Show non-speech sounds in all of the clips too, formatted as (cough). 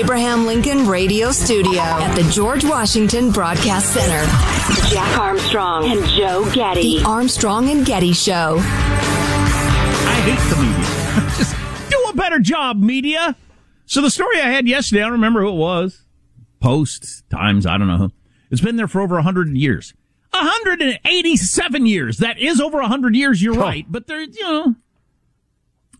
Abraham Lincoln Radio Studio at the George Washington Broadcast Center, Jack Armstrong and Joe Getty. The Armstrong and Getty Show. I hate the media. (laughs) Just do a better job, media. So the story I had yesterday, I don't remember who it was. Post, Times, I don't know. It's been there for over 100 years. 187 years. That is over 100 years, you're right. But there's, you know,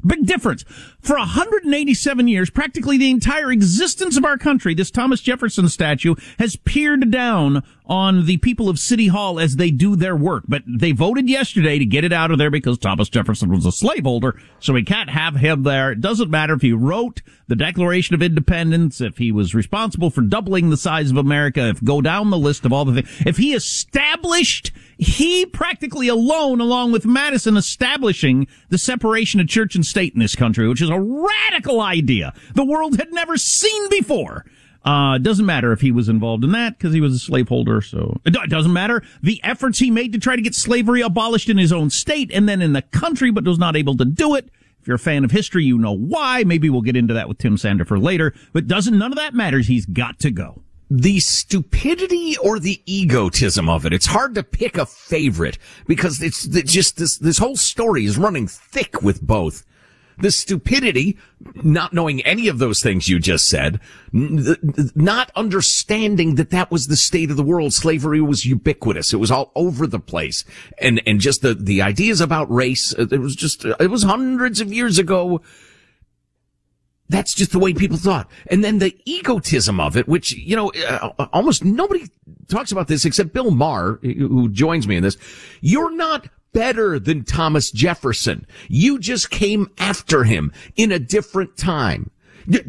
Big difference. For 187 years, practically the entire existence of our country, this Thomas Jefferson statue has peered down on the people of City Hall as they do their work. But they voted yesterday to get it out of there because Thomas Jefferson was a slaveholder, so we can't have him there. It doesn't matter if he wrote the Declaration of Independence, if he was responsible for doubling the size of America, if go down the list of all the things, if he established he practically alone, along with Madison, establishing the separation of church and state in this country, which is a radical idea the world had never seen before. Uh, doesn't matter if he was involved in that because he was a slaveholder. So it doesn't matter the efforts he made to try to get slavery abolished in his own state and then in the country, but was not able to do it. If you're a fan of history, you know why. Maybe we'll get into that with Tim Sandefur later, but doesn't, none of that matters. He's got to go the stupidity or the egotism of it. It's hard to pick a favorite because it's just this, this whole story is running thick with both. The stupidity, not knowing any of those things you just said, not understanding that that was the state of the world. Slavery was ubiquitous. It was all over the place. And, and just the, the ideas about race, it was just, it was hundreds of years ago that's just the way people thought. And then the egotism of it, which, you know, uh, almost nobody talks about this except Bill Maher, who joins me in this. You're not better than Thomas Jefferson. You just came after him in a different time.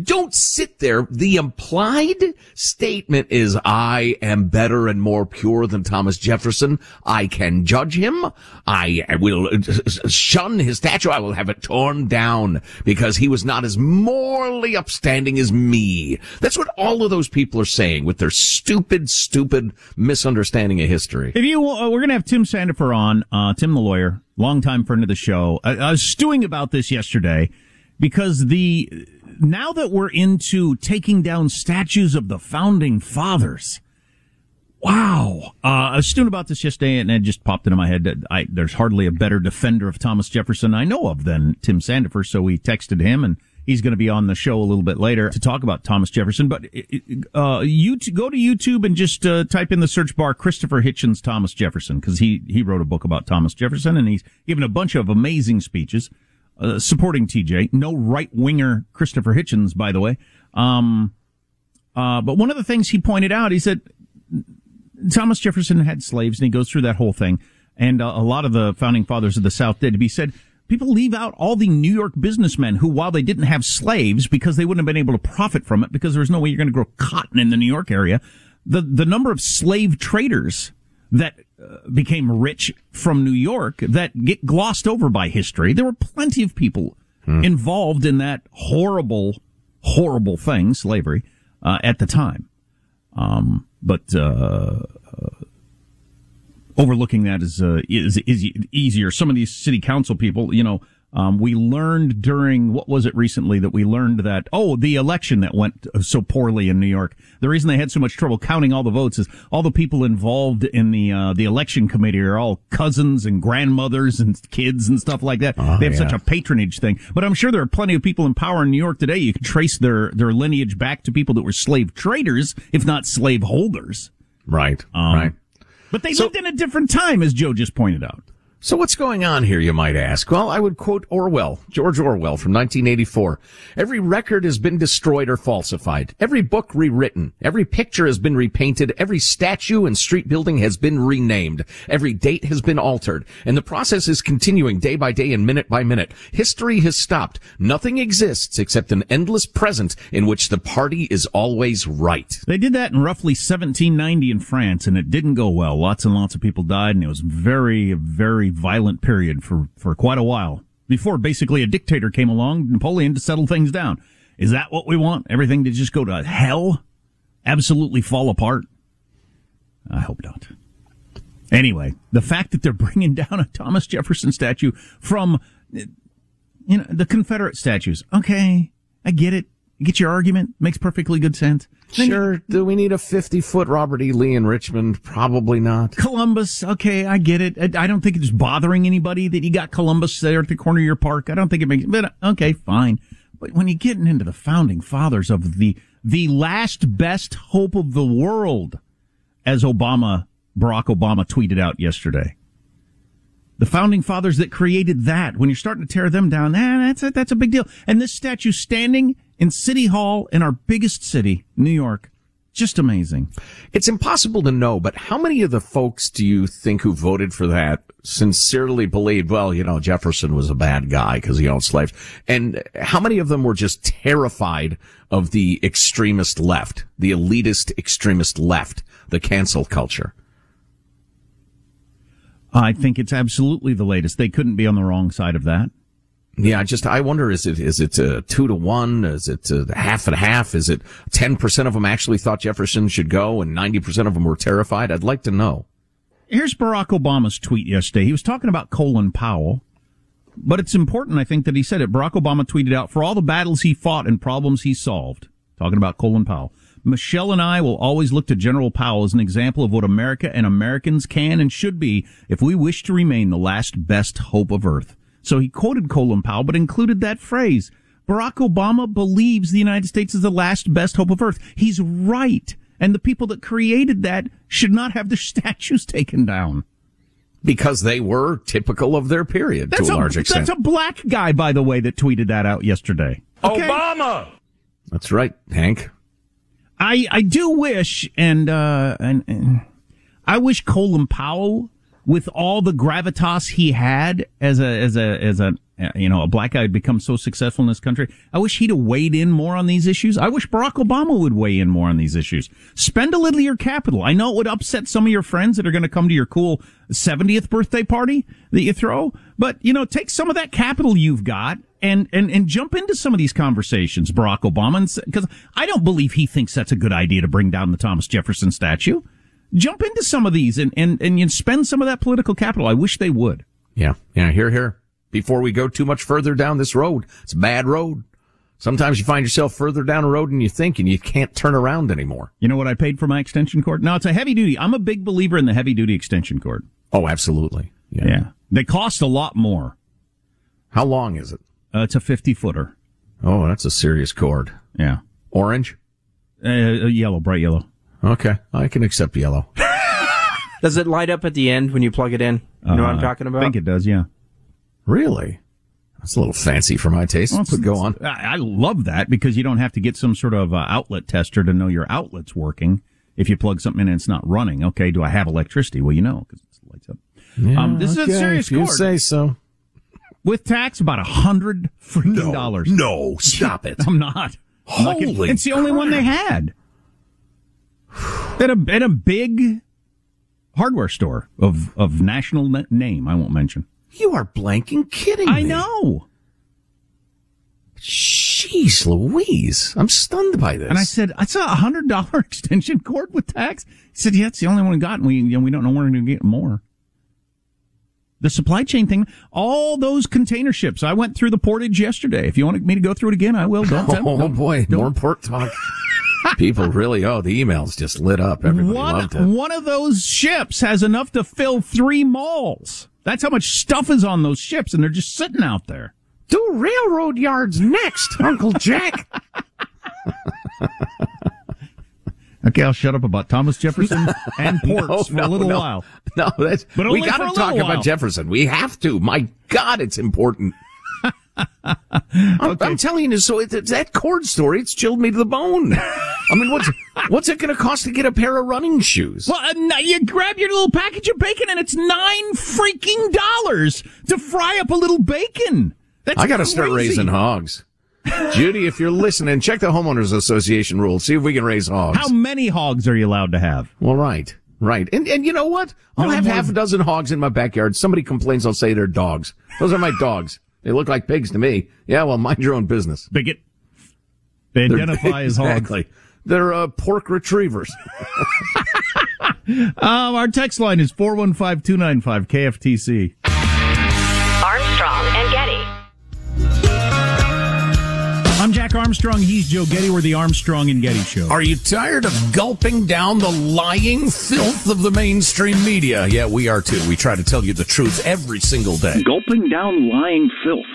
Don't sit there. The implied statement is, I am better and more pure than Thomas Jefferson. I can judge him. I will shun his statue. I will have it torn down because he was not as morally upstanding as me. That's what all of those people are saying with their stupid, stupid misunderstanding of history. If you, uh, we're going to have Tim Sandefur on, uh, Tim the lawyer, longtime friend of the show. I, I was stewing about this yesterday because the, now that we're into taking down statues of the founding fathers, wow. Uh, I was stewing about this yesterday and it just popped into my head. That I, there's hardly a better defender of Thomas Jefferson I know of than Tim Sandefur. So we texted him and he's going to be on the show a little bit later to talk about Thomas Jefferson. But uh, you go to YouTube and just uh, type in the search bar Christopher Hitchens Thomas Jefferson because he he wrote a book about Thomas Jefferson and he's given a bunch of amazing speeches uh, supporting TJ. No right winger Christopher Hitchens, by the way. Um, uh, but one of the things he pointed out, he said Thomas Jefferson had slaves, and he goes through that whole thing. And uh, a lot of the founding fathers of the South did. He said people leave out all the New York businessmen who, while they didn't have slaves because they wouldn't have been able to profit from it because there's no way you're going to grow cotton in the New York area, the the number of slave traders that became rich from New York that get glossed over by history. There were plenty of people hmm. involved in that horrible, horrible thing, slavery, uh, at the time. Um, but uh, overlooking that is, uh, is is easier. Some of these city council people, you know, um, we learned during what was it recently that we learned that oh the election that went so poorly in New York. The reason they had so much trouble counting all the votes is all the people involved in the uh, the election committee are all cousins and grandmothers and kids and stuff like that. Oh, they have yeah. such a patronage thing. But I'm sure there are plenty of people in power in New York today. You can trace their their lineage back to people that were slave traders, if not slave holders. Right. Um, right. But they so, lived in a different time, as Joe just pointed out. So what's going on here, you might ask? Well, I would quote Orwell, George Orwell from 1984. Every record has been destroyed or falsified. Every book rewritten. Every picture has been repainted. Every statue and street building has been renamed. Every date has been altered. And the process is continuing day by day and minute by minute. History has stopped. Nothing exists except an endless present in which the party is always right. They did that in roughly 1790 in France and it didn't go well. Lots and lots of people died and it was very, very violent period for, for quite a while before basically a dictator came along, Napoleon, to settle things down. Is that what we want? Everything to just go to hell? Absolutely fall apart? I hope not. Anyway, the fact that they're bringing down a Thomas Jefferson statue from, you know, the Confederate statues. Okay. I get it. You get your argument. Makes perfectly good sense. Sure. Do we need a 50 foot Robert E. Lee in Richmond? Probably not. Columbus. Okay. I get it. I don't think it's bothering anybody that you got Columbus there at the corner of your park. I don't think it makes, but okay, fine. But when you're getting into the founding fathers of the, the last best hope of the world, as Obama, Barack Obama tweeted out yesterday the founding fathers that created that, when you're starting to tear them down, eh, that's a, that's a big deal. And this statue standing in City Hall in our biggest city, New York, just amazing. It's impossible to know, but how many of the folks do you think who voted for that sincerely believed, well, you know, Jefferson was a bad guy because he owned slaves? And how many of them were just terrified of the extremist left, the elitist extremist left, the cancel culture? I think it's absolutely the latest. They couldn't be on the wrong side of that. Yeah, just I wonder is it is it a two to one? Is it uh, a half and half? Is it ten percent of them actually thought Jefferson should go and ninety percent of them were terrified? I'd like to know. Here's Barack Obama's tweet yesterday. He was talking about Colin Powell, but it's important, I think, that he said it. Barack Obama tweeted out for all the battles he fought and problems he solved. Talking about Colin Powell. Michelle and I will always look to General Powell as an example of what America and Americans can and should be if we wish to remain the last best hope of Earth. So he quoted Colin Powell, but included that phrase. Barack Obama believes the United States is the last best hope of Earth. He's right. And the people that created that should not have their (laughs) statues taken down. Because they were typical of their period that's to a, a large extent. That's a black guy, by the way, that tweeted that out yesterday. Okay? Obama! That's right, Hank. I I do wish, and uh, and, and I wish Colin Powell, with all the gravitas he had as a as a as a you know a black guy, had become so successful in this country. I wish he'd have weighed in more on these issues. I wish Barack Obama would weigh in more on these issues. Spend a little of your capital. I know it would upset some of your friends that are going to come to your cool 70th birthday party that you throw, but you know, take some of that capital you've got and and and jump into some of these conversations, Barack Obama, because I don't believe he thinks that's a good idea to bring down the Thomas Jefferson statue. Jump into some of these and and and you spend some of that political capital. I wish they would. Yeah, yeah. Here, here. Before we go too much further down this road, it's a bad road. Sometimes you find yourself further down a road than you think, and you can't turn around anymore. You know what I paid for my extension cord? No, it's a heavy duty. I'm a big believer in the heavy duty extension cord. Oh, absolutely. Yeah. yeah. They cost a lot more. How long is it? Uh, it's a 50 footer. Oh, that's a serious cord. Yeah. Orange? Uh, yellow, bright yellow. Okay. I can accept yellow. (laughs) Does it light up at the end when you plug it in? You know what I'm Uh, talking about? I think it does, yeah. Really? That's a little fancy for my taste. Well, but go on. I I love that because you don't have to get some sort of uh, outlet tester to know your outlet's working. If you plug something in and it's not running, okay, do I have electricity? Well, you know, because it lights up. um, this is a serious if you cord. say so. With tax, about a hundred freaking dollars. No, stop it. (laughs) I'm not. I'm not. Holy It's the only one they had. At a, at a big hardware store of, of national na- name, I won't mention. You are blanking kidding I me. know. Jeez Louise. I'm stunned by this. And I said, I saw a hundred dollar (laughs) extension cord with tax. He said, yeah, it's the only one we got, and we you know, we don't know where we're going to get more. The supply chain thing, all those container ships. I went through the portage yesterday. If you want me to go through it again, I will. Don't. (laughs) oh, don't- boy, don't- more port talk. (laughs) People really, oh, the emails just lit up. Everybody one, loved it. one of those ships has enough to fill three malls. That's how much stuff is on those ships, and they're just sitting out there. Do railroad yards next, Uncle Jack. (laughs) Okay, I'll shut up about Thomas Jefferson (laughs) and ports for a little no. while. No, that's But we got to talk while. about Jefferson. We have to. My God, it's important. I'm, I'm telling you, so it, that cord story, it's chilled me to the bone. I mean, what's what's it going to cost to get a pair of running shoes? Well, uh, now you grab your little package of bacon, and it's nine freaking dollars to fry up a little bacon. That's I got to start raising hogs. Judy, if you're listening, check the homeowners association rules. See if we can raise hogs. How many hogs are you allowed to have? Well, right, right, and and you know what? I'll No have half a dozen hogs in my backyard. Somebody complains, I'll say they're dogs. Those are my dogs. They look like pigs to me. Yeah, well, (laughs) mind your own business. Bigot. They identify as hogs. exactly. They're uh, pork retrievers. (laughs) Um, our text line is 415 295 KFTC. Jack Armstrong. He's Joe Getty. We're the Armstrong and Getty Show. Are you tired of gulping down the lying filth of the mainstream media? Yeah, we are too. We try to tell you the truth every single day. Gulping down lying filth.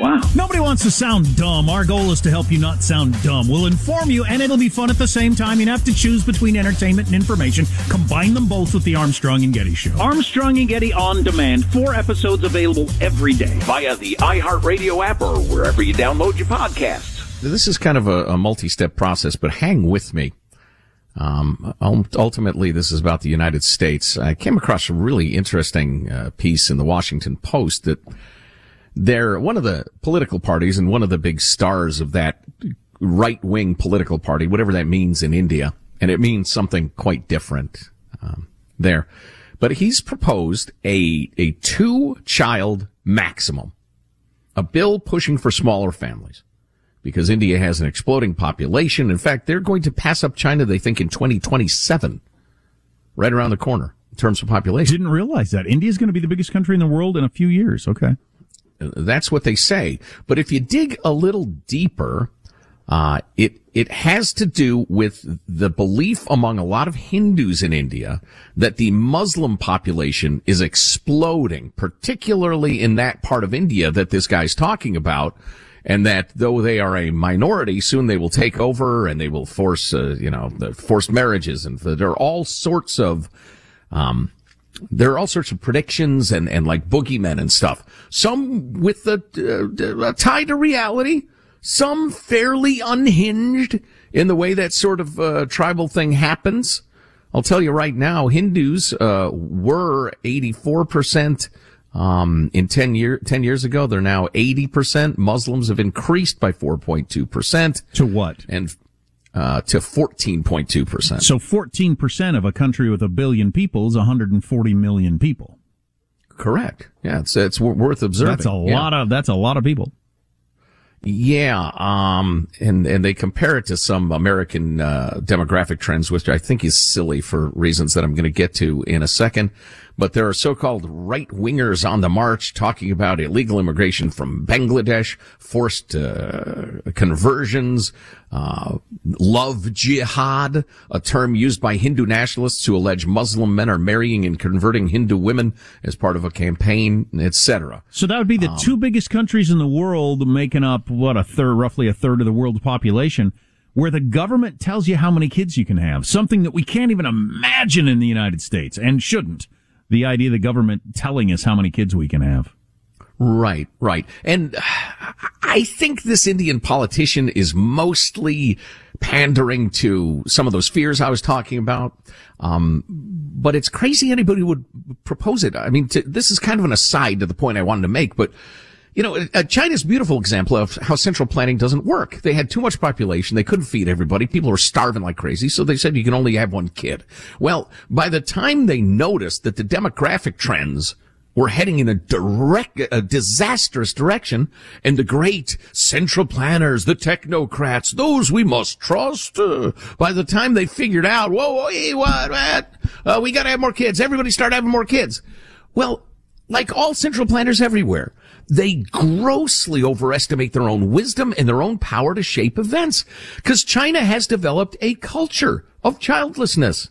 Wow. Nobody wants to sound dumb. Our goal is to help you not sound dumb. We'll inform you, and it'll be fun at the same time. You have to choose between entertainment and information. Combine them both with the Armstrong and Getty Show. Armstrong and Getty on demand. Four episodes available every day via the iHeartRadio app or wherever you download your podcasts. This is kind of a, a multi-step process, but hang with me. Um, ultimately, this is about the United States. I came across a really interesting uh, piece in the Washington Post that they're one of the political parties and one of the big stars of that right-wing political party, whatever that means in India, and it means something quite different um, there. But he's proposed a a two-child maximum, a bill pushing for smaller families because India has an exploding population. In fact, they're going to pass up China, they think, in 2027, right around the corner in terms of population. Didn't realize that. India's going to be the biggest country in the world in a few years. Okay. That's what they say. But if you dig a little deeper, uh, it it has to do with the belief among a lot of Hindus in India that the Muslim population is exploding, particularly in that part of India that this guy's talking about. And that though they are a minority, soon they will take over and they will force, uh, you know, the forced marriages and there are all sorts of, um, there are all sorts of predictions and, and like boogeymen and stuff. Some with a, uh, a tie to reality, some fairly unhinged in the way that sort of uh, tribal thing happens. I'll tell you right now, Hindus uh, were 84% um, in 10, year, 10 years ago. They're now 80%. Muslims have increased by 4.2%. To what? And uh, to 14.2%. So 14% of a country with a billion people is 140 million people. Correct. Yeah, it's it's worth observing. That's a Yeah. lot of that's a lot of people. Yeah, um, and and they compare it to some American uh, demographic trends, which I think is silly for reasons that I'm going to get to in a second. But there are so-called right wingers on the march talking about illegal immigration from Bangladesh, forced uh, conversions, uh, love jihad, a term used by Hindu nationalists who allege Muslim men are marrying and converting Hindu women as part of a campaign, etc. So that would be the um, two biggest countries in the world making up what a third, roughly a third of the world's population where the government tells you how many kids you can have, something that we can't even imagine in the United States and shouldn't. The idea of the government telling us how many kids we can have. Right, right. And I think this Indian politician is mostly pandering to some of those fears I was talking about. Um, but it's crazy anybody would propose it. I mean, to, this is kind of an aside to the point I wanted to make, but you know, uh, China's beautiful example of how central planning doesn't work. They had too much population. They couldn't feed everybody. People were starving like crazy. So they said you can only have one kid. Well, by the time they noticed that the demographic trends were heading in a direct, a disastrous direction, and the great central planners, the technocrats, those we must trust, uh, by the time they figured out, whoa, whoa, hey, what, what, uh, we gotta have more kids. Everybody start having more kids. Well, like all central planners everywhere, they grossly overestimate their own wisdom and their own power to shape events. Because China has developed a culture of childlessness.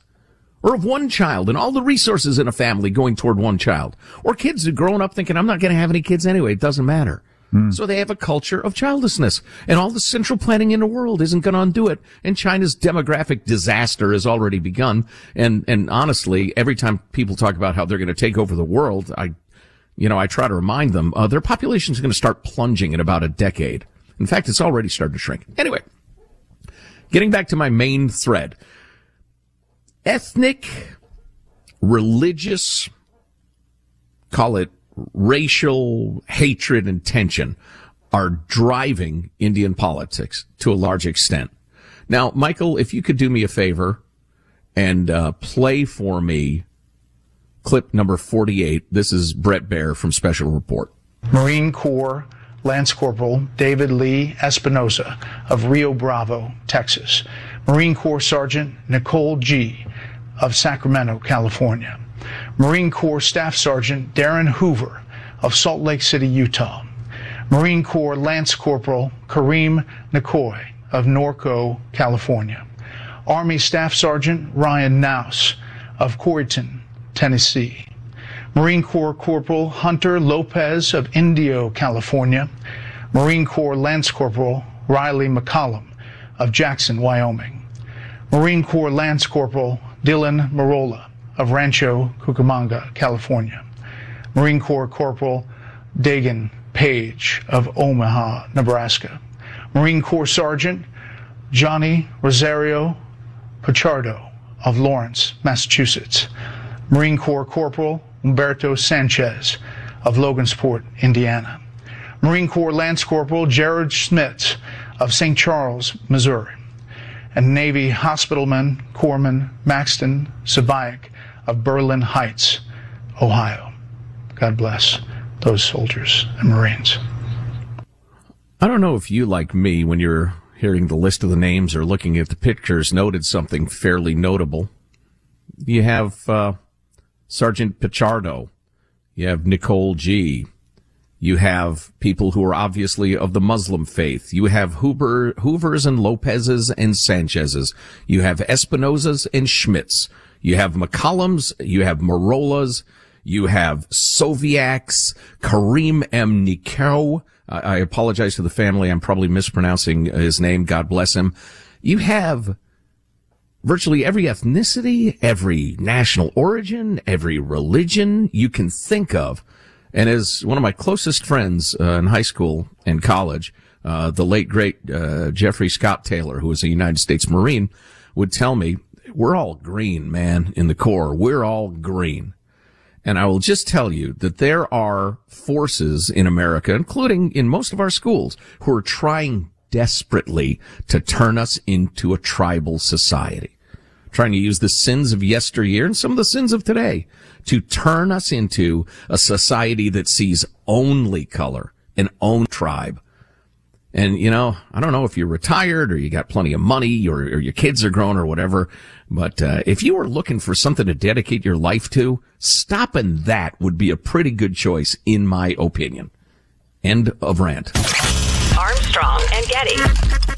Or of one child and all the resources in a family going toward one child. Or kids who grown up thinking, I'm not going to have any kids anyway. It doesn't matter. Hmm. So they have a culture of childlessness and all the central planning in the world isn't going to undo it. And China's demographic disaster has already begun. And, and honestly, every time people talk about how they're going to take over the world, I you know, I try to remind them, uh, their population is going to start plunging in about a decade. In fact, it's already started to shrink. Anyway, getting back to my main thread. Ethnic, religious, call it racial hatred and tension are driving Indian politics to a large extent. Now, Michael, if you could do me a favor and uh, play for me clip number 48. This is Brett Baier from Special Report. Marine Corps Lance Corporal David Lee Espinoza of Rio Bravo, Texas. Marine Corps Sergeant Nicole Gee of Sacramento, California. Marine Corps Staff Sergeant Darin Hoover of Salt Lake City, Utah. Marine Corps Lance Corporal Kareem Nikoui of Norco, California. Army Staff Sergeant Ryan Knauss of Corryton, Tennessee. Marine Corps Corporal Hunter Lopez of Indio, California. Marine Corps Lance Corporal Rylee McCollum of Jackson, Wyoming. Marine Corps Lance Corporal Dylan Merola of Rancho Cucamonga, California. Marine Corps Corporal Daegan Page of Omaha, Nebraska. Marine Corps Sergeant Johanny Rosario Pichardo of Lawrence, Massachusetts. Marine Corps Corporal Humberto Sanchez of Logansport, Indiana. Marine Corps Lance Corporal Jared Schmitz of St. Charles, Missouri. And Navy Hospitalman Corpsman Maxton Soviak of Berlin Heights, Ohio. God bless those soldiers and Marines. I don't know if you, like me, when you're hearing the list of the names or looking at the pictures, noted something fairly notable. You have uh, Sergeant Pichardo. You have Nicole Gee You have people who are obviously of the Muslim faith. You have Hoover, Hoovers and Lopez's and Sanchez's. You have Espinozas and Schmitz. You have McCollums. You have Merolas. You have Soviaks, Kareem M. Nikoui. I, I apologize to the family. I'm probably mispronouncing his name. God bless him. You have virtually every ethnicity, every national origin, every religion you can think of. And as one of my closest friends uh, in high school and college, uh, the late great uh, Jeffrey Scott Taylor, who was a United States Marine, would tell me, "We're all green, man, in the Corps. We're all green." And I will just tell you that there are forces in America, including in most of our schools, who are trying desperately to turn us into a tribal society trying to use the sins of yesteryear and some of the sins of today to turn us into a society that sees only color and own tribe. And, you know, I don't know if you're retired or you got plenty of money or, or your kids are grown or whatever. But uh, if you were looking for something to dedicate your life to, stopping that would be a pretty good choice, in my opinion. End of rant. Armstrong and Getty.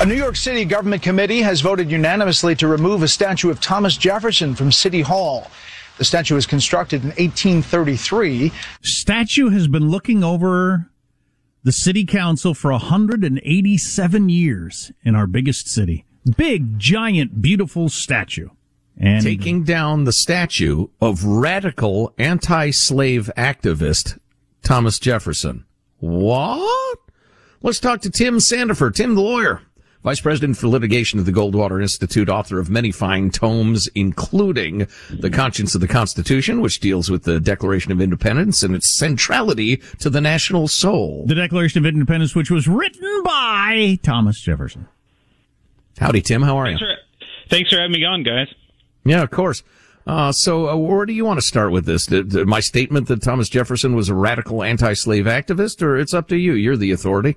A New York City government committee has voted unanimously to remove a statue of Thomas Jefferson from City Hall. The statue was constructed in 1833. Statue has been looking over the city council for 187 years in our biggest city. Big, giant, beautiful statue. And taking down the statue of radical anti-slave activist Thomas Jefferson. What? Let's talk to Tim Sandefur, Tim, the lawyer. Vice President for Litigation of the Goldwater Institute, author of many fine tomes, including The Conscience of the Constitution, which deals with the Declaration of Independence and its centrality to the national soul. the Declaration of Independence, which was written by Thomas Jefferson. Howdy, Tim. How are you? Thanks for, thanks for having me on, guys. Yeah, of course. Uh, so, uh, where do you want to start with this? Did, did my statement that Thomas Jefferson was a radical anti-slave activist, or it's up to you? You're the authority.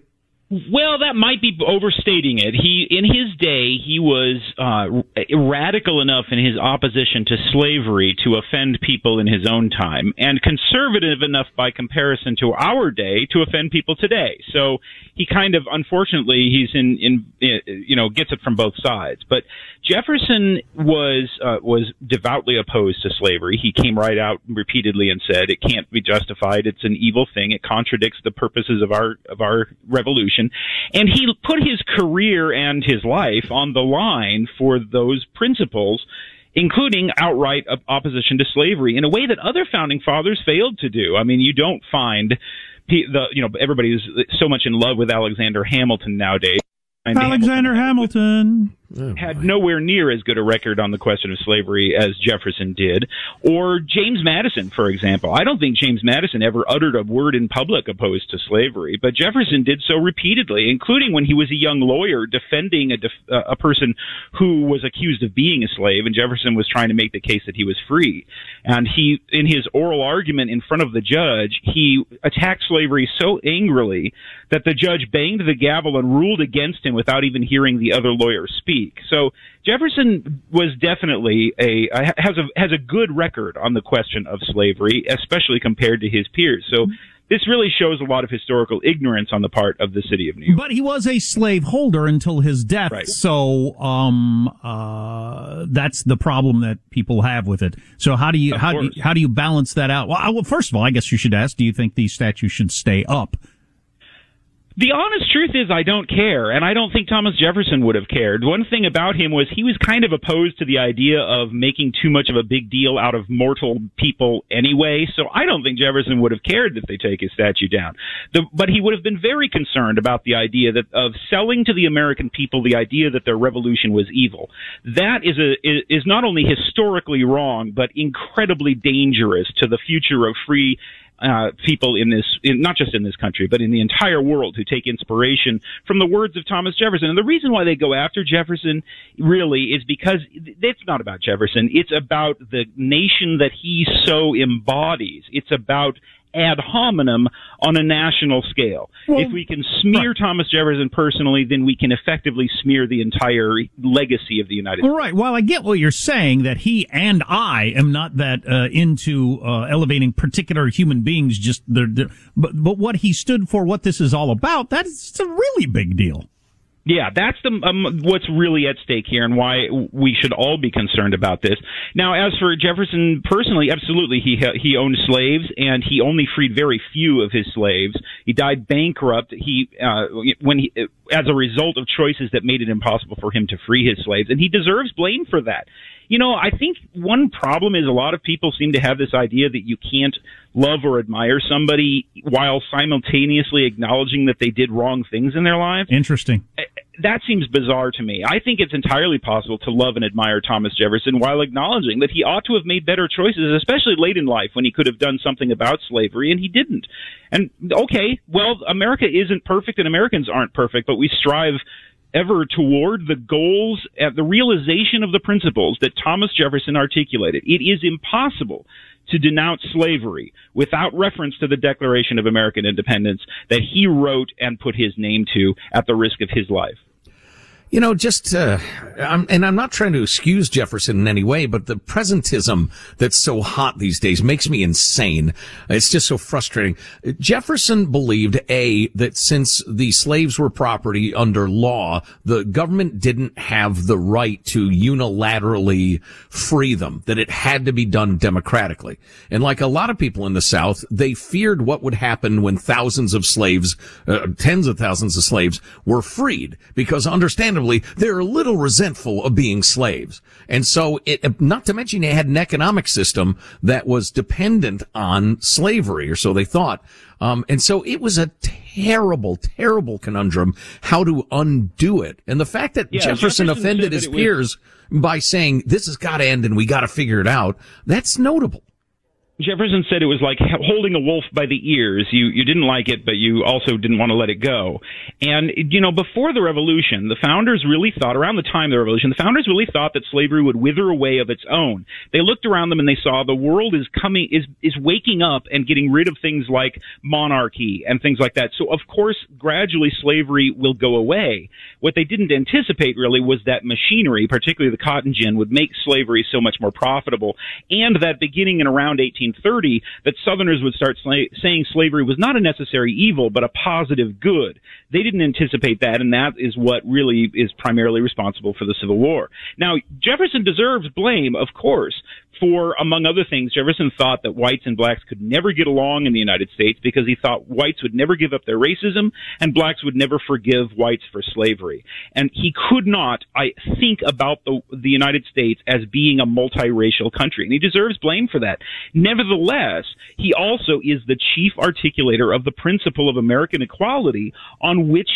Well, that might be overstating it. He, in his day, he was uh, radical enough in his opposition to slavery to offend people in his own time, and conservative enough by comparison to our day to offend people today. So he kind of, unfortunately, he's in, in, you know, gets it from both sides. But Jefferson was uh, was devoutly opposed to slavery. He came right out repeatedly and said it can't be justified. It's an evil thing. It contradicts the purposes of our of our revolution. And he put his career and his life on the line for those principles including outright opposition to slavery in a way that other founding fathers failed to do. I mean, you don't find the you know everybody is so much in love with Alexander Hamilton nowadays. Alexander Hamilton. Had nowhere near as good a record on the question of slavery as Jefferson did, or James Madison, for example. I don't think James Madison ever uttered a word in public opposed to slavery, but Jefferson did so repeatedly, including when he was a young lawyer defending a, def- uh, a person who was accused of being a slave, and Jefferson was trying to make the case that he was free. And he, in his oral argument in front of the judge, he attacked slavery so angrily that the judge banged the gavel and ruled against him without even hearing the other lawyer speak. So Jefferson was definitely a has a has a good record on the question of slavery, especially compared to his peers. So this really shows a lot of historical ignorance on the part of the city of New York. But he was a slaveholder until his death, Right. so um, uh, that's the problem that people have with it. So how do you Of how do you, how do you balance that out? Well, I- well, first of all, I guess you should ask: Do you think these statues should stay up? The honest truth is, I don't care, and I don't think Thomas Jefferson would have cared. One thing about him was he was kind of opposed to the idea of making too much of a big deal out of mortal people anyway, so I don't think Jefferson would have cared if they take his statue down. The, but he would have been very concerned about the idea that of selling to the American people the idea that their revolution was evil. That is a is not only historically wrong, but incredibly dangerous to the future of free uh, people in this, in, not just in this country, but in the entire world who take inspiration from the words of Thomas Jefferson. And the reason why they go after Jefferson really is because it's not about Jefferson. It's about the nation that he so embodies. It's about ad hominem on a national scale. if we can smear Thomas Jefferson personally, then we can effectively smear the entire legacy of the United States. All right. Well, I get what you're saying that he and I am not that uh, into uh, elevating particular human beings. Just they're, they're- but but what he stood for, what this is all about, that's a really big deal. Yeah, that's the um, what's really at stake here, and why we should all be concerned about this. Now, as for Jefferson personally, absolutely, he he owned slaves, and he only freed very few of his slaves. He died bankrupt. He uh, when he as a result of choices that made it impossible for him to free his slaves, and he deserves blame for that. You know, I think one problem is a lot of people seem to have this idea that you can't love or admire somebody while simultaneously acknowledging that they did wrong things in their lives Interesting. that seems bizarre to me. I think it's entirely possible to love and admire Thomas Jefferson while acknowledging that he ought to have made better choices, especially late in life when he could have done something about slavery and he didn't. And okay, well, America isn't perfect and Americans aren't perfect, but we strive ever toward the goals at the realization of the principles that Thomas Jefferson articulated. It is impossible to denounce slavery without reference to the Declaration of American Independence that he wrote and put his name to at the risk of his life. You know, just, uh, I'm, and I'm not trying to excuse Jefferson in any way, but the presentism that's so hot these days makes me insane. It's just so frustrating. Jefferson believed, A, that since the slaves were property under law, the government didn't have the right to unilaterally free them, that it had to be done democratically. And like a lot of people in the South, they feared what would happen when thousands of slaves, uh, tens of thousands of slaves were freed because understandably they're a little resentful of being slaves. And so it, not to mention they had an economic system that was dependent on slavery or so they thought. Um, and so it was a terrible, terrible conundrum how to undo it. And the fact that Yeah, Jefferson, Jefferson offended his it was- peers by saying this has got to end and we got to figure it out, that's notable. Jefferson said it was like holding a wolf by the ears. You you didn't like it, but you also didn't want to let it go. And you know, before the revolution, the founders really thought around the time of the revolution, the founders really thought that slavery would wither away of its own. They looked around them and they saw the world is coming is is waking up and getting rid of things like monarchy and things like that. So of course, gradually slavery will go away. What they didn't anticipate really was that machinery, particularly the cotton gin, would make slavery so much more profitable, and that beginning in around 1830, that Southerners would start sla- saying slavery was not a necessary evil, but a positive good. They didn't anticipate that, and that is what really is primarily responsible for the Civil War. Now, Jefferson deserves blame, of course, for, among other things, Jefferson thought that whites and blacks could never get along in the United States because he thought whites would never give up their racism and blacks would never forgive whites for slavery. And he could not, I think, about the, the United States as being a multiracial country. And he deserves blame for that. Nevertheless, he also is the chief articulator of the principle of American equality on which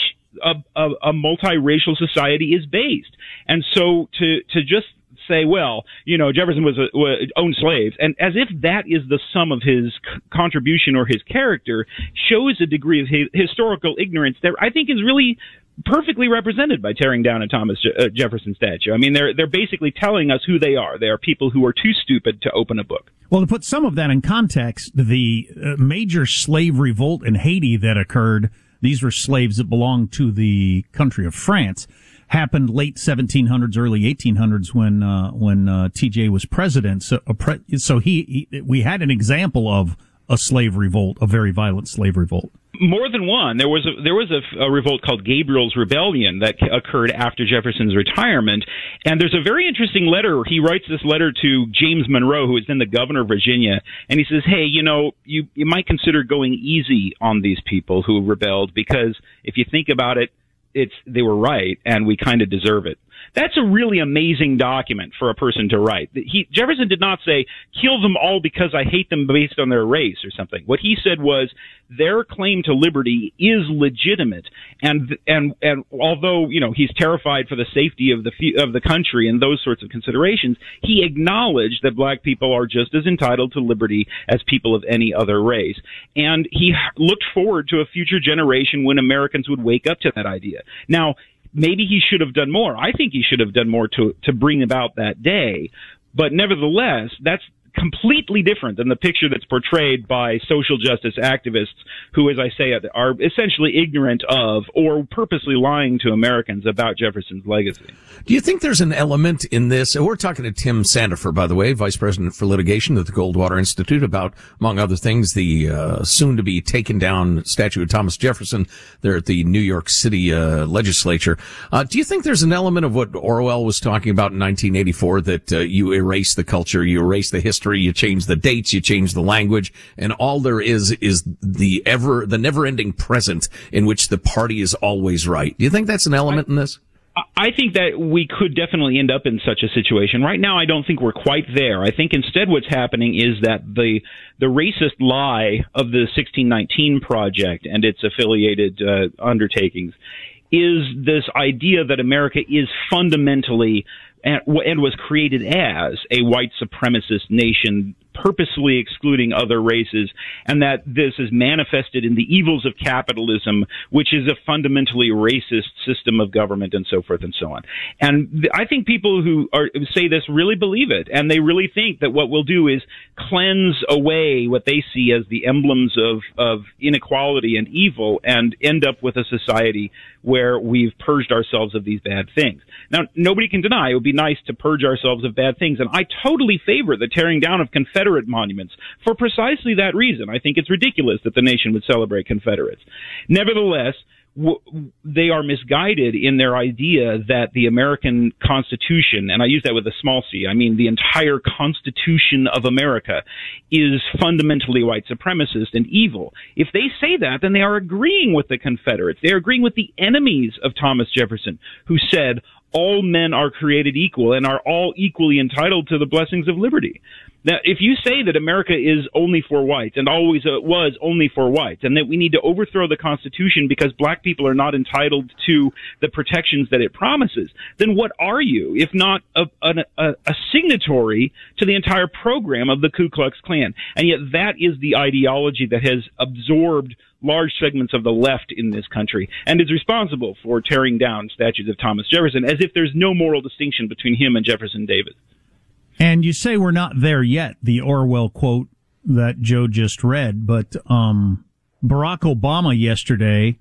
a, a, a multiracial society is based. And so to to just say, well, you know, Jefferson was, a, was owned slaves, and as if that is the sum of his c- contribution or his character, shows a degree of hi- historical ignorance that I think is really perfectly represented by tearing down a Thomas Je- uh, Jefferson statue. I mean, they're they're basically telling us who they are. They are people who are too stupid to open a book. Well, to put some of that in context, the uh, major slave revolt in Haiti that occurred, these were slaves that belonged to the country of France, happened late 1700s, early 1800s when uh, when uh, TJ was president. So, pre- so he, he we had an example of a slave revolt, a very violent slave revolt. More than one. There was a, there was a, a revolt called Gabriel's Rebellion that occurred after Jefferson's retirement, and there's a very interesting letter. He writes this letter to James Monroe, who is then the governor of Virginia, and he says, "Hey, you know, you you might consider going easy on these people who rebelled because if you think about it, it's they were right, and we kind of deserve it." That's a really amazing document for a person to write. He, Jefferson did not say, kill them all because I hate them based on their race or something. What he said was, their claim to liberty is legitimate. And, and, and although, you know, he's terrified for the safety of the, of the country and those sorts of considerations, he acknowledged that black people are just as entitled to liberty as people of any other race. And he looked forward to a future generation when Americans would wake up to that idea. Now, maybe he should have done more. I think he should have done more to to bring about that day. But nevertheless, that's completely different than the picture that's portrayed by social justice activists who, as I say, are essentially ignorant of or purposely lying to Americans about Jefferson's legacy. Do you think there's an element in this? We're talking to Tim Sandefur, by the way, Vice President for Litigation at the Goldwater Institute about, among other things, the uh, soon to be taken down statue of Thomas Jefferson there at the New York City uh, legislature. Uh, do you think there's an element of what Orwell was talking about in 1984 that uh, you erase the culture, you erase the history, history, you change the dates, you change the language, and all there is is the ever, the never ending present in which the party is always right. Do you think that's an element I, in this? I think that we could definitely end up in such a situation. Right now, I don't think we're quite there. I think instead what's happening is that the the racist lie of the 1619 project and its affiliated uh, undertakings is this idea that America is fundamentally and, and was created as a white supremacist nation purposely excluding other races, and that this is manifested in the evils of capitalism, which is a fundamentally racist system of government and so forth and so on. And I think people who are, say this really believe it, and they really think that what we'll do is cleanse away what they see as the emblems of, of inequality and evil and end up with a society where we've purged ourselves of these bad things. Now, nobody can deny it would be nice to purge ourselves of bad things, and I totally favor the tearing down of Confederate monuments for precisely that reason. I think it's ridiculous that the nation would celebrate Confederates. Nevertheless, they are misguided in their idea that the American Constitution, and I use that with a small c, I mean the entire Constitution of America, is fundamentally white supremacist and evil. If they say that, then they are agreeing with the Confederates. They are agreeing with the enemies of Thomas Jefferson, who said, all men are created equal and are all equally entitled to the blessings of liberty. Now, if you say that America is only for whites and always uh, was only for whites, and that we need to overthrow the Constitution because black people are not entitled to the protections that it promises, then what are you if not a, a, a signatory to the entire program of the Ku Klux Klan? And yet, that is the ideology that has absorbed large segments of the left in this country and is responsible for tearing down statues of Thomas Jefferson as if there's no moral distinction between him and Jefferson Davis. And you say we're not there yet, the Orwell quote that Joe just read, but um, Barack Obama yesterday,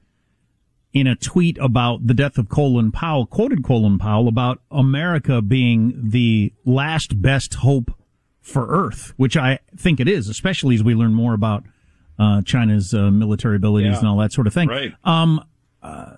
in a tweet about the death of Colin Powell, quoted Colin Powell about America being the last best hope for Earth, which I think it is, especially as we learn more about uh, China's uh, military abilities yeah. and all that sort of thing. Right. Um, uh,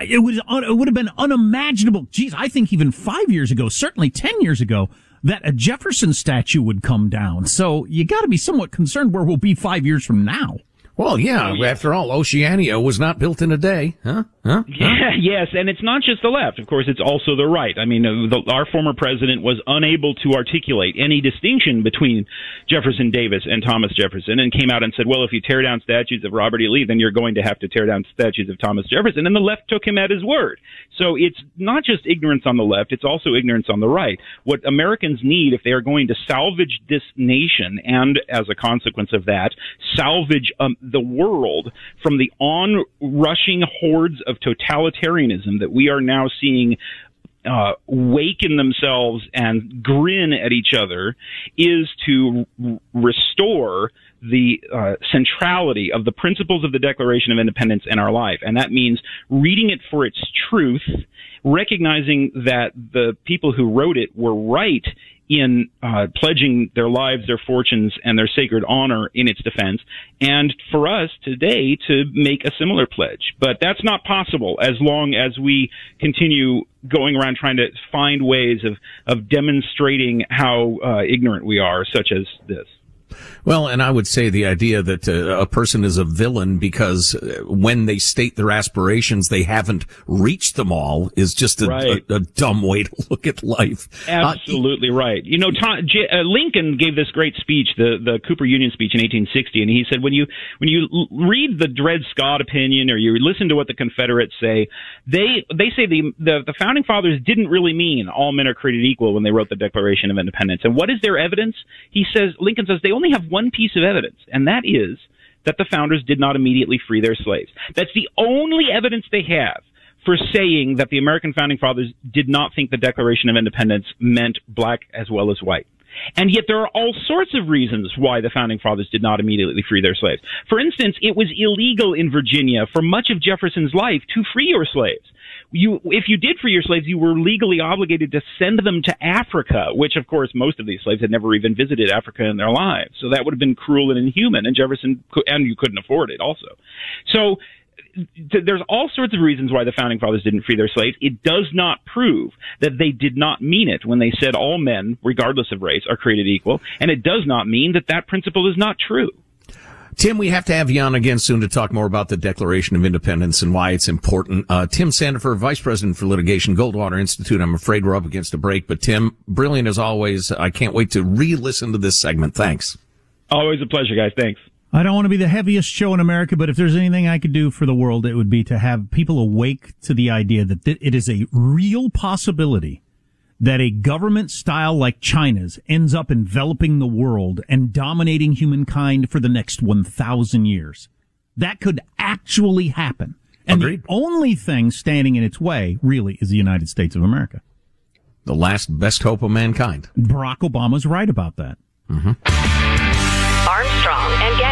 it would it would have been unimaginable. Geez, I think even five years ago, certainly ten years ago, that a Jefferson statue would come down. So you got to be somewhat concerned where we'll be five years from now. Well, yeah. Oh, yeah. After all, Oceania was not built in a day, huh? Huh? (laughs) Yeah, yes, and it's not just the left. Of course, it's also the right. I mean, uh, the, our former president was unable to articulate any distinction between Jefferson Davis and Thomas Jefferson, and came out and said, "Well, if you tear down statues of Robert E. Lee, then you're going to have to tear down statues of Thomas Jefferson." And the left took him at his word. So it's not just ignorance on the left; it's also ignorance on the right. What Americans need, if they are going to salvage this nation, and as a consequence of that, salvage um, the world from the on-rushing hordes of totalitarianism that we are now seeing uh, waken themselves and grin at each other is to r- restore the uh, centrality of the principles of the Declaration of Independence in our life. And that means reading it for its truth, recognizing that the people who wrote it were right in uh, pledging their lives, their fortunes, and their sacred honor in its defense, and for us today to make a similar pledge. But that's not possible as long as we continue going around trying to find ways of, of demonstrating how uh, ignorant we are, such as this. Well, and I would say the idea that uh, a person is a villain because uh, when they state their aspirations, they haven't reached them all is just a, Right. a, a dumb way to (laughs) look at life. Uh, Absolutely right. You know, Tom, J, uh, Lincoln gave this great speech, the the Cooper Union speech in 1860, and he said when you when you l- read the Dred Scott opinion or you listen to what the Confederates say, they they say the, the the founding fathers didn't really mean all men are created equal when they wrote the Declaration of Independence. And what is their evidence? He says Lincoln says they only have one piece of evidence, and that is that the founders did not immediately free their slaves. That's the only evidence they have for saying that the American founding fathers did not think the Declaration of Independence meant black as well as white. And yet there are all sorts of reasons why the founding fathers did not immediately free their slaves. For instance, it was illegal in Virginia for much of Jefferson's life to free your slaves. You, if you did free your slaves, you were legally obligated to send them to Africa, which of course most of these slaves had never even visited Africa in their lives. So that would have been cruel and inhuman, and Jefferson, and you couldn't afford it also. So th- there's all sorts of reasons why the founding fathers didn't free their slaves. It does not prove that they did not mean it when they said all men, regardless of race, are created equal, and it does not mean that that principle is not true. Tim, we have to have you on again soon to talk more about the Declaration of Independence and why it's important. Uh, Tim Sandefur, Vice President for Litigation, Goldwater Institute. I'm afraid we're up against a break, but Tim, brilliant as always. I can't wait to re-listen to this segment. Thanks. Always a pleasure, guys. Thanks. I don't want to be the heaviest show in America, but if there's anything I could do for the world, it would be to have people awake to the idea that it is a real possibility that a government style like China's ends up enveloping the world and dominating humankind for the next 1,000 years. That could actually happen. And the only thing standing in its way, really, is the United States of America. The last best hope of mankind. Barack Obama's right about that. Mm-hmm. Armstrong and Getty.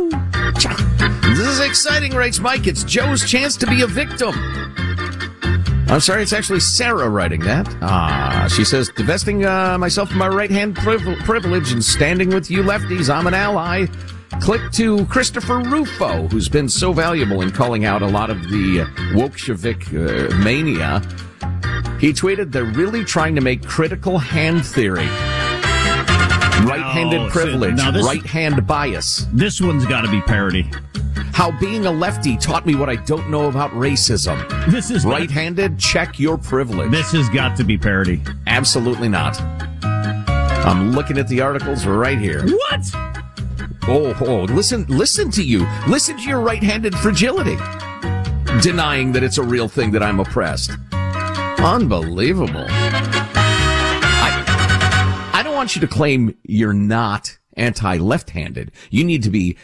Exciting, writes Mike. It's Joe's chance to be a victim. I'm sorry, it's actually Sarah writing that. Ah, she says, divesting uh, myself of my right hand priv- privilege and standing with you lefties, I'm an ally. Click to Christopher Rufo, who's been so valuable in calling out a lot of the Wokshevik uh, mania. He tweeted, they're really trying to make critical hand theory. Right-handed No, so privilege, now this- right-hand bias. This one's got to be parody. How being a lefty taught me what I don't know about racism. This is right-handed. Check your privilege. This has got to be parody. Absolutely not. I'm looking at the articles right here. What? Oh, oh, listen, listen to you. Listen to your right-handed fragility. Denying that it's a real thing that I'm oppressed. Unbelievable. I, I don't want you to claim you're not anti-left-handed. You need to be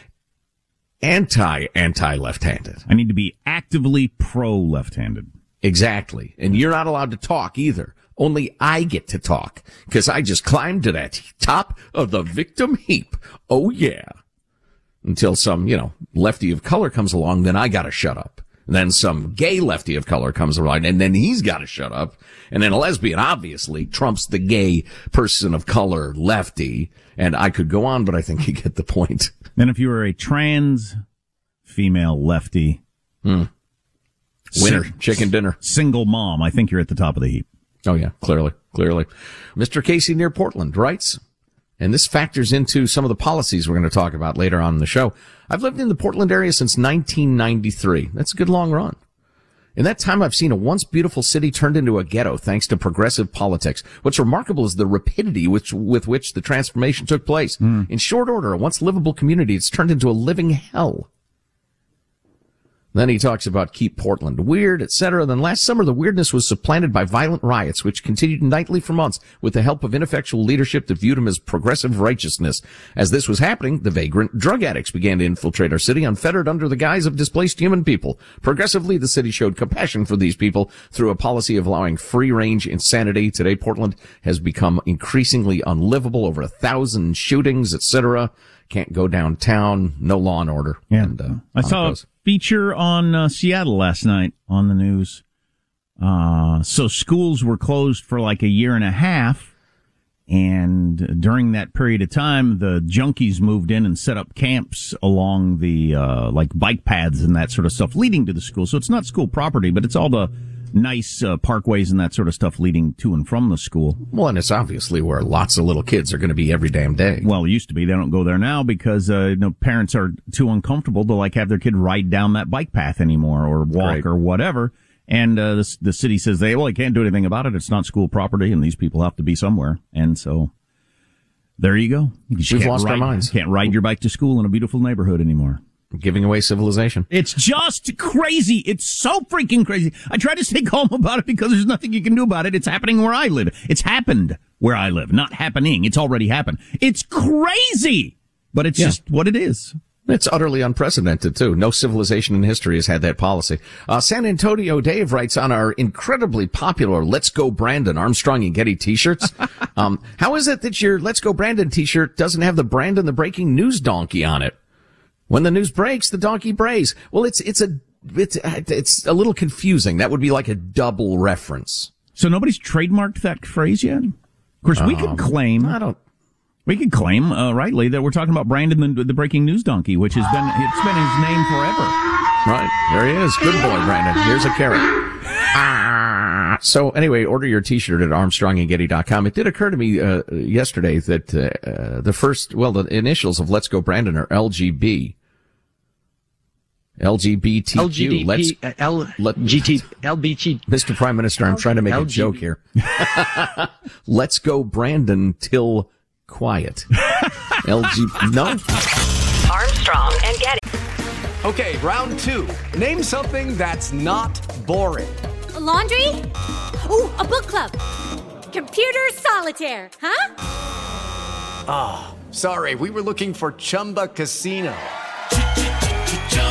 anti-anti-left-handed. I need to be actively pro left-handed. Exactly. And you're not allowed to talk either. Only I get to talk because I just climbed to that top of the victim heap. Oh yeah. Until some, you know, lefty of color comes along, then I gotta shut up. And then some gay lefty of color comes along and then he's gotta shut up. And then a lesbian obviously trumps the gay person of color lefty. And I could go on, but I think you get the point. Then if you were a trans female lefty, hmm. Winner, sing- chicken dinner. single mom, I think you're at the top of the heap. Oh yeah, clearly, clearly. Mr. Casey near Portland writes, and this factors into some of the policies we're going to talk about later on in the show. I've lived in the Portland area since 1993. That's a good long run. In that time, I've seen a once beautiful city turned into a ghetto thanks to progressive politics. What's remarkable is the rapidity which, with which the transformation took place. Hmm. In short order, a once livable community, it's turned into a living hell. Then he talks about keep Portland weird, etc. Then last summer, the weirdness was supplanted by violent riots, which continued nightly for months with the help of ineffectual leadership that viewed him as progressive righteousness. As this was happening, the vagrant drug addicts began to infiltrate our city unfettered under the guise of displaced human people. Progressively, the city showed compassion for these people through a policy of allowing free range insanity. Today, Portland has become increasingly unlivable. Over a thousand shootings, etc. Can't go downtown. No law and order. Yeah. And, uh, I saw. Feature on uh, Seattle last night on the news. Uh, so schools were closed for like a year and a half. And during that period of time, the junkies moved in and set up camps along the, uh, like bike paths and that sort of stuff leading to the school. So it's not school property, but it's all the nice, uh, parkways and that sort of stuff leading to and from the school. Well, and it's obviously where lots of little kids are going to be every damn day. Well, it used to be. They don't go there now because uh, you know parents are too uncomfortable to like have their kid ride down that bike path anymore or walk Right. or whatever. And uh, the, the city says they well they can't do anything about it. It's not school property, and these people have to be somewhere. And so there you go. You We've lost our minds. Can't ride your bike to school in a beautiful neighborhood anymore. Giving away civilization. It's just crazy. It's so freaking crazy. I try to stay calm about it because there's nothing you can do about it. It's happening where I live. It's happened where I live, not happening. It's already happened. It's crazy, but it's Yeah. just what it is. It's utterly unprecedented too. No civilization in history has had that policy. Uh, San Antonio Dave writes on our incredibly popular "Let's Go Brandon" Armstrong and Getty T-shirts. (laughs) um, how is it that your "Let's Go Brandon" T-shirt doesn't have the Brandon the Breaking News donkey on it? When the news breaks, the donkey brays. Well, it's it's a it's it's a little confusing. That would be like a double reference. So nobody's trademarked that phrase yet. Of course, we could Um, claim. I don't. We could claim uh, rightly that we're talking about Brandon, the, the breaking news donkey, which has been it's been his name forever. Right there he is. Good boy, Brandon. Here's a carrot. Ah. so anyway, order your T-shirt at ArmstrongandGetty.com. It did occur to me uh, yesterday that uh, the first, well, the initials of Let's Go Brandon are LGB. LGBTQ. LGBT, Let's uh, L, let, GT, LBT. (laughs) Mr. Prime Minister, I'm trying to make a joke here. (laughs) Let's go Brandon till quiet. (laughs) LG, no? Armstrong and Getty. Okay, round two. Name something that's not boring. A laundry? Ooh, a book club. Computer solitaire, huh? Ah, sorry, we were looking for Chumba Casino.